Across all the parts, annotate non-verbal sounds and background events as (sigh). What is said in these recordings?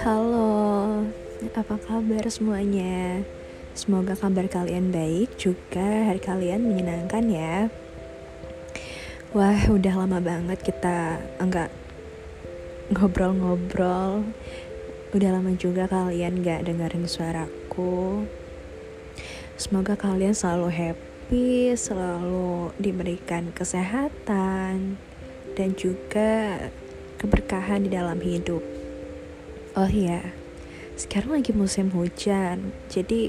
Halo, apa kabar semuanya? Semoga kabar kalian baik, juga hari kalian menyenangkan ya. Wah, udah lama banget kita enggak ngobrol-ngobrol. Udah lama juga kalian gak dengerin suaraku. Semoga kalian selalu happy, selalu diberikan kesehatan, dan juga keberkahan di dalam hidup. Oh iya, sekarang lagi musim hujan, jadi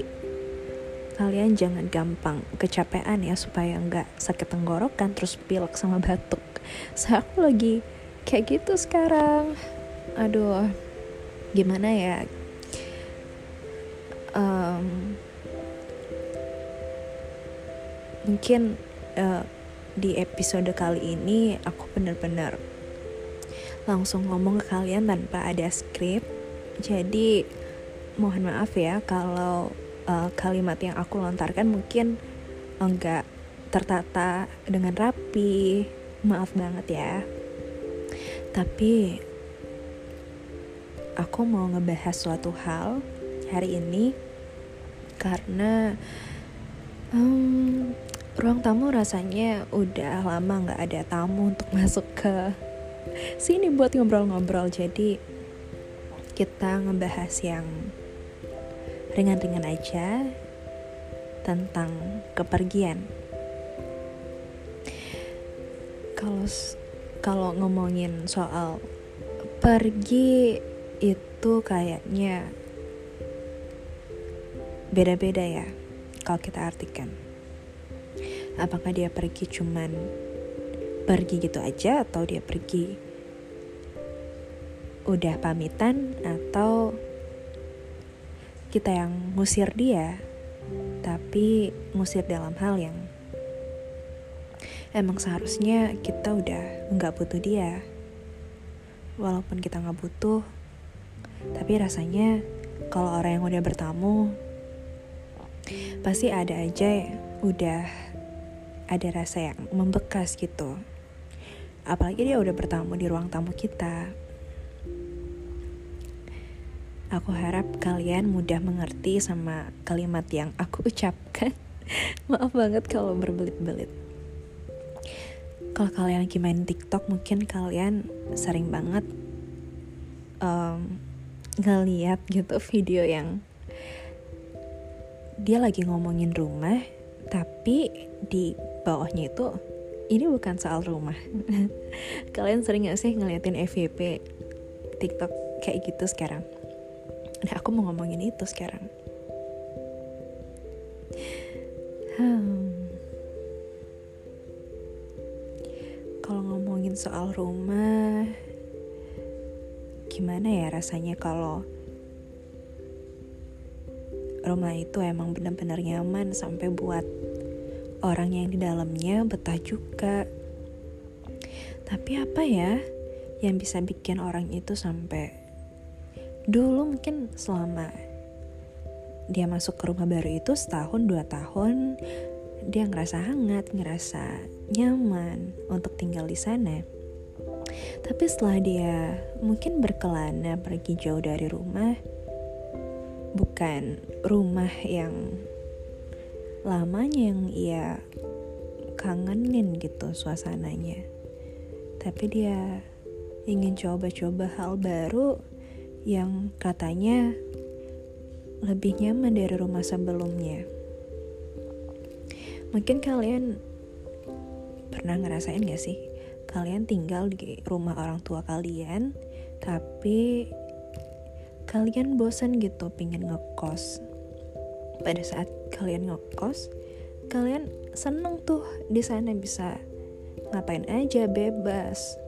kalian jangan gampang kecapean ya supaya nggak sakit tenggorokan terus pilek sama batuk. (laughs) Saya aku lagi kayak gitu sekarang. Aduh, gimana ya? Um, mungkin uh, di episode kali ini aku bener-bener langsung ngomong ke kalian tanpa ada skrip. Jadi mohon maaf ya kalau uh, kalimat yang aku lontarkan mungkin enggak tertata dengan rapi. Maaf banget ya. Tapi aku mau ngebahas suatu hal hari ini karena um, ruang tamu rasanya udah lama nggak ada tamu untuk (laughs) masuk ke sini buat ngobrol-ngobrol. Jadi kita ngebahas yang ringan-ringan aja tentang kepergian. Kalau kalau ngomongin soal pergi itu kayaknya beda-beda ya kalau kita artikan apakah dia pergi cuman pergi gitu aja atau dia pergi udah pamitan atau kita yang ngusir dia tapi ngusir dalam hal yang emang seharusnya kita udah nggak butuh dia. Walaupun kita nggak butuh tapi rasanya kalau orang yang udah bertamu pasti ada aja udah ada rasa yang membekas gitu apalagi dia udah bertamu di ruang tamu kita. Aku harap kalian mudah mengerti sama kalimat yang aku (laughs) ucapkan. Maaf banget kalau berbelit-belit. Kalau kalian lagi main TikTok, mungkin kalian sering banget um, ngeliat gitu video yang dia lagi ngomongin rumah, tapi di bawahnya itu ini bukan soal rumah. (laughs) Kalian sering gak sih ngeliatin FYP TikTok kayak gitu sekarang? Nah, aku mau ngomongin itu sekarang. Hmm. Kalau ngomongin soal rumah, gimana ya rasanya kalau rumah itu emang benar-benar nyaman sampai buat orang yang di dalamnya betah juga. Tapi apa ya yang bisa bikin orang itu sampai dulu mungkin selama dia masuk ke rumah baru itu setahun dua tahun dia ngerasa hangat, ngerasa nyaman untuk tinggal di sana. Tapi setelah dia mungkin berkelana pergi jauh dari rumah, bukan rumah yang lamanya yang ia kangenin gitu suasananya. Tapi dia ingin coba-coba hal baru yang katanya lebih nyaman dari rumah sebelumnya. Mungkin kalian pernah ngerasain gak sih? Kalian tinggal di rumah orang tua kalian, tapi kalian bosan gitu pingin ngekos pada saat kalian ngekos kalian seneng tuh di sana bisa ngapain aja bebas.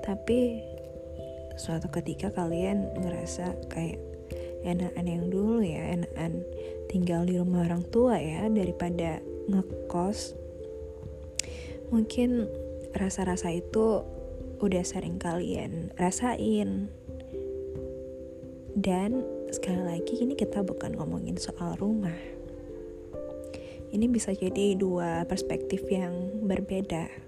Tapi suatu ketika kalian ngerasa kayak enakan yang dulu ya enakan tinggal di rumah orang tua ya daripada ngekos. Mungkin rasa-rasa itu udah sering kalian rasain. Dan sekali lagi ini kita bukan ngomongin soal rumah. Ini bisa jadi dua perspektif yang berbeda.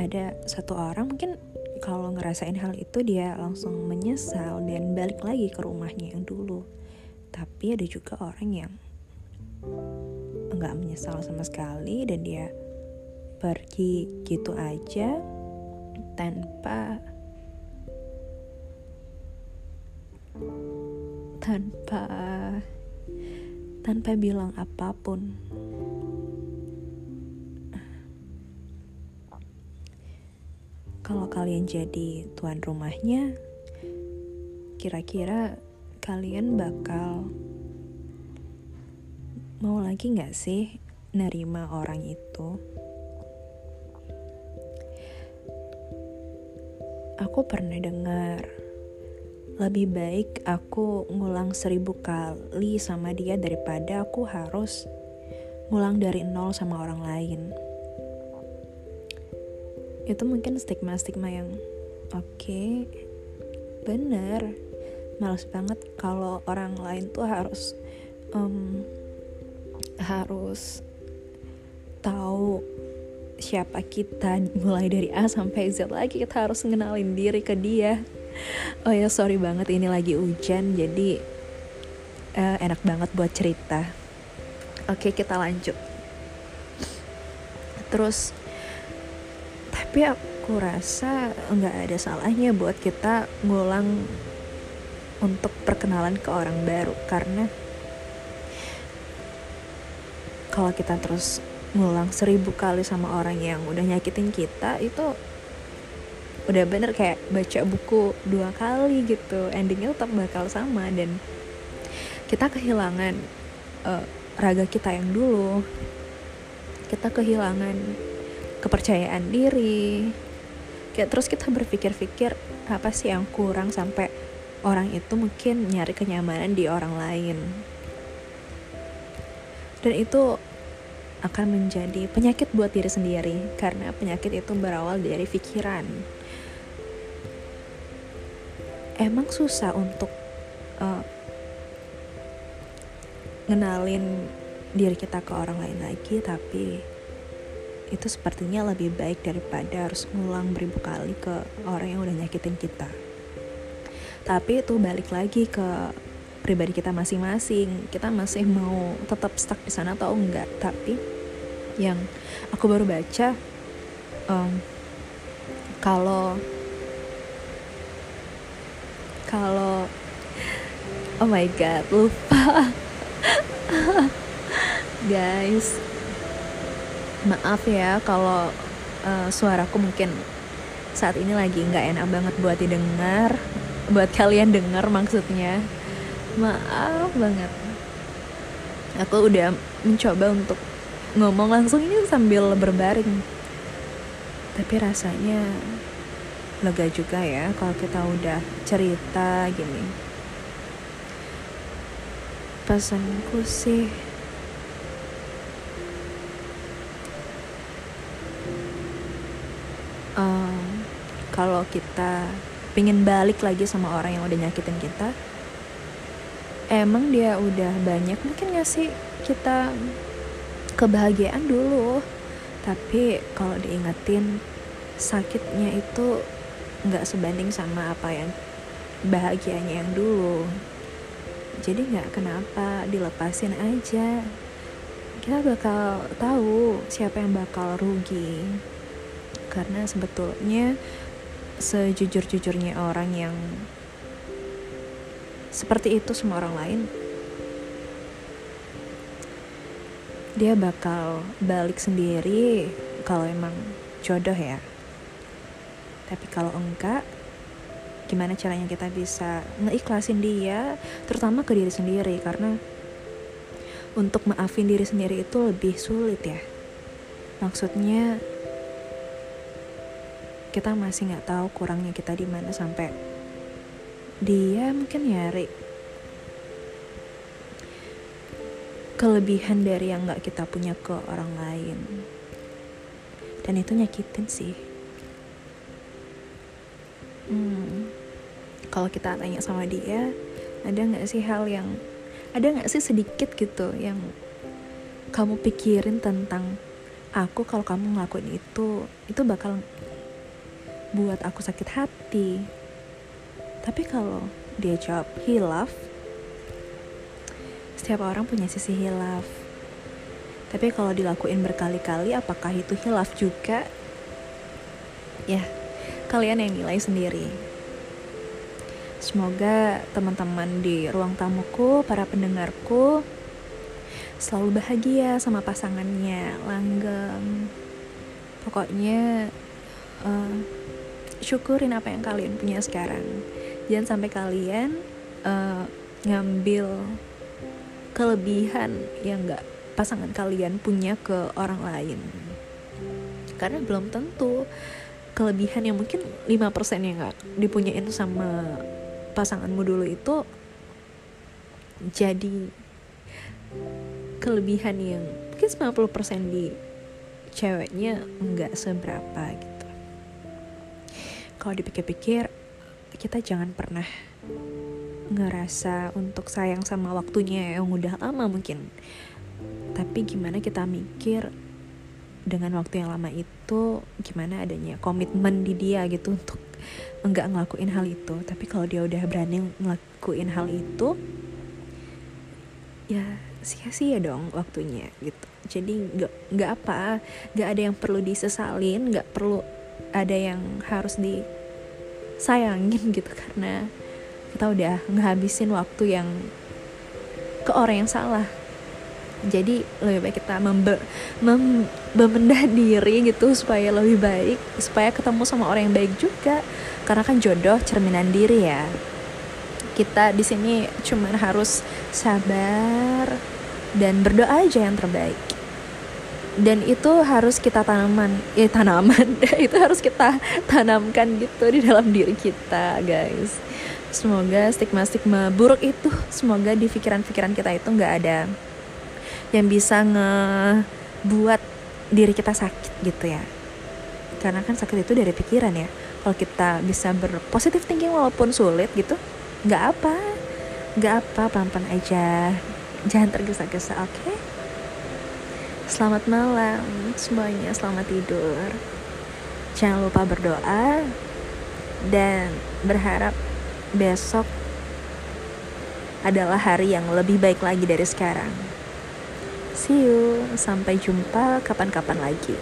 ada satu orang mungkin kalau ngerasain hal itu dia langsung menyesal dan balik lagi ke rumahnya yang dulu tapi ada juga orang yang nggak menyesal sama sekali dan dia pergi gitu aja tanpa tanpa tanpa bilang apa pun kalau kalian jadi tuan rumahnya, kira-kira kalian bakal mau lagi nggak sih nerima orang itu? Aku pernah dengar lebih baik aku ngulang seribu kali sama dia daripada aku harus ngulang dari nol sama orang lain. Itu mungkin stigma-stigma yang oke okay, bener. Males banget kalau orang lain tuh harus um, harus tahu siapa kita mulai dari A sampai Z lagi kita harus ngenalin diri ke dia oh ya sorry banget ini lagi hujan jadi uh, enak banget buat cerita. Oke kita lanjut. Terus tapi aku rasa nggak ada salahnya buat kita ngulang untuk perkenalan ke orang baru karena kalau kita terus ngulang seribu kali sama orang yang udah nyakitin kita itu udah bener kayak baca buku dua kali gitu. Endingnya tetap bakal sama dan kita kehilangan uh, raga kita yang dulu. Kita kehilangan kepercayaan diri. Kayak terus kita berpikir-pikir apa sih yang kurang sampai orang itu mungkin nyari kenyamanan di orang lain. Dan itu akan menjadi penyakit buat diri sendiri karena penyakit itu berawal dari pikiran emang susah untuk uh, ngenalin diri kita ke orang lain lagi tapi itu sepertinya lebih baik daripada harus ngulang beribu kali ke orang yang udah nyakitin kita. Tapi itu balik lagi ke pribadi kita masing-masing. Kita masih mau tetap stuck di sana atau enggak? Tapi yang aku baru baca um, kalau kalau oh my god lupa. Guys maaf ya kalau uh, suaraku mungkin saat ini lagi nggak enak banget buat didengar buat kalian dengar maksudnya. Maaf banget. Aku udah mencoba untuk ngomong langsung ini sambil berbaring. Tapi rasanya lega juga ya kalau kita udah cerita gini. Pesanku sih um, kalau kita pengen balik lagi sama orang yang udah nyakitin kita emang dia udah banyak mungkin ngasih kita kebahagiaan dulu? Tapi kalau diingetin sakitnya itu nggak sebanding sama apa yang bahagianya yang dulu. Jadi nggak kenapa dilepasin aja. Kita bakal tahu siapa yang bakal rugi. Karena sebetulnya sejujur-jujurnya orang yang seperti itu sama orang lain dia bakal balik sendiri kalau emang jodoh ya tapi kalau enggak gimana caranya kita bisa ngeikhlasin dia terutama ke diri sendiri? Karena untuk maafin diri sendiri itu lebih sulit ya. Maksudnya kita masih nggak tahu kurangnya kita di mana sampai dia mungkin nyari kelebihan dari yang nggak kita punya ke orang lain. Dan itu nyakitin sih hmm, kalau kita tanya sama dia ada nggak sih hal yang ada nggak sih sedikit gitu yang kamu pikirin tentang aku kalau kamu ngelakuin itu itu bakal buat aku sakit hati. Tapi kalau dia jawab hilaf, setiap orang punya sisi hilaf. Tapi kalau dilakuin berkali-kali, apakah itu hilaf juga? Ya, kalian yang nilai sendiri. Semoga teman-teman di ruang tamuku, para pendengarku, selalu bahagia sama pasangannya, langgeng. Pokoknya uh, syukurin apa yang kalian punya sekarang. Jangan sampai kalian uh, ngambil kelebihan yang gak pasangan kalian punya ke orang lain. Karena belum tentu kelebihan yang mungkin 5% yang gak dipunyain sama pasanganmu dulu itu jadi kelebihan yang mungkin 90% di ceweknya nggak seberapa gitu. Kalau dipikir-pikir kita jangan pernah ngerasa untuk sayang sama waktunya yang udah lama mungkin. Tapi gimana kita mikir dengan waktu yang lama itu gimana adanya komitmen di dia gitu untuk enggak ngelakuin hal itu. Tapi kalau dia udah berani ngelakuin hal itu ya sia-sia dong waktunya gitu. Jadi nggak nggak apa nggak ada yang perlu disesalin nggak perlu ada yang harus disayangin (laughs) gitu. Karena kita udah ngehabisin waktu yang ke orang yang salah jadi lebih baik kita membe mem membendah diri gitu supaya lebih baik supaya ketemu sama orang yang baik juga. Karena kan jodoh cerminan diri ya. Kita di sini cuma harus sabar dan berdoa aja yang terbaik. Dan itu harus kita tanaman eh tanaman. (laughs) Itu harus kita tanamkan gitu di dalam diri kita guys. Semoga stigma-stigma buruk itu semoga di pikiran-pikiran kita itu nggak ada yang bisa ngebuat diri kita sakit gitu ya. Karena kan sakit itu dari pikiran ya. Kalau kita bisa berpositif thinking walaupun sulit gitu nggak apa. Nggak apa pelan-pelan aja. Jangan tergesa-gesa oke? Okay? selamat malam semuanya selamat tidur. Jangan lupa berdoa dan berharap besok adalah hari yang lebih baik lagi dari sekarang see you. Sampai jumpa kapan-kapan lagi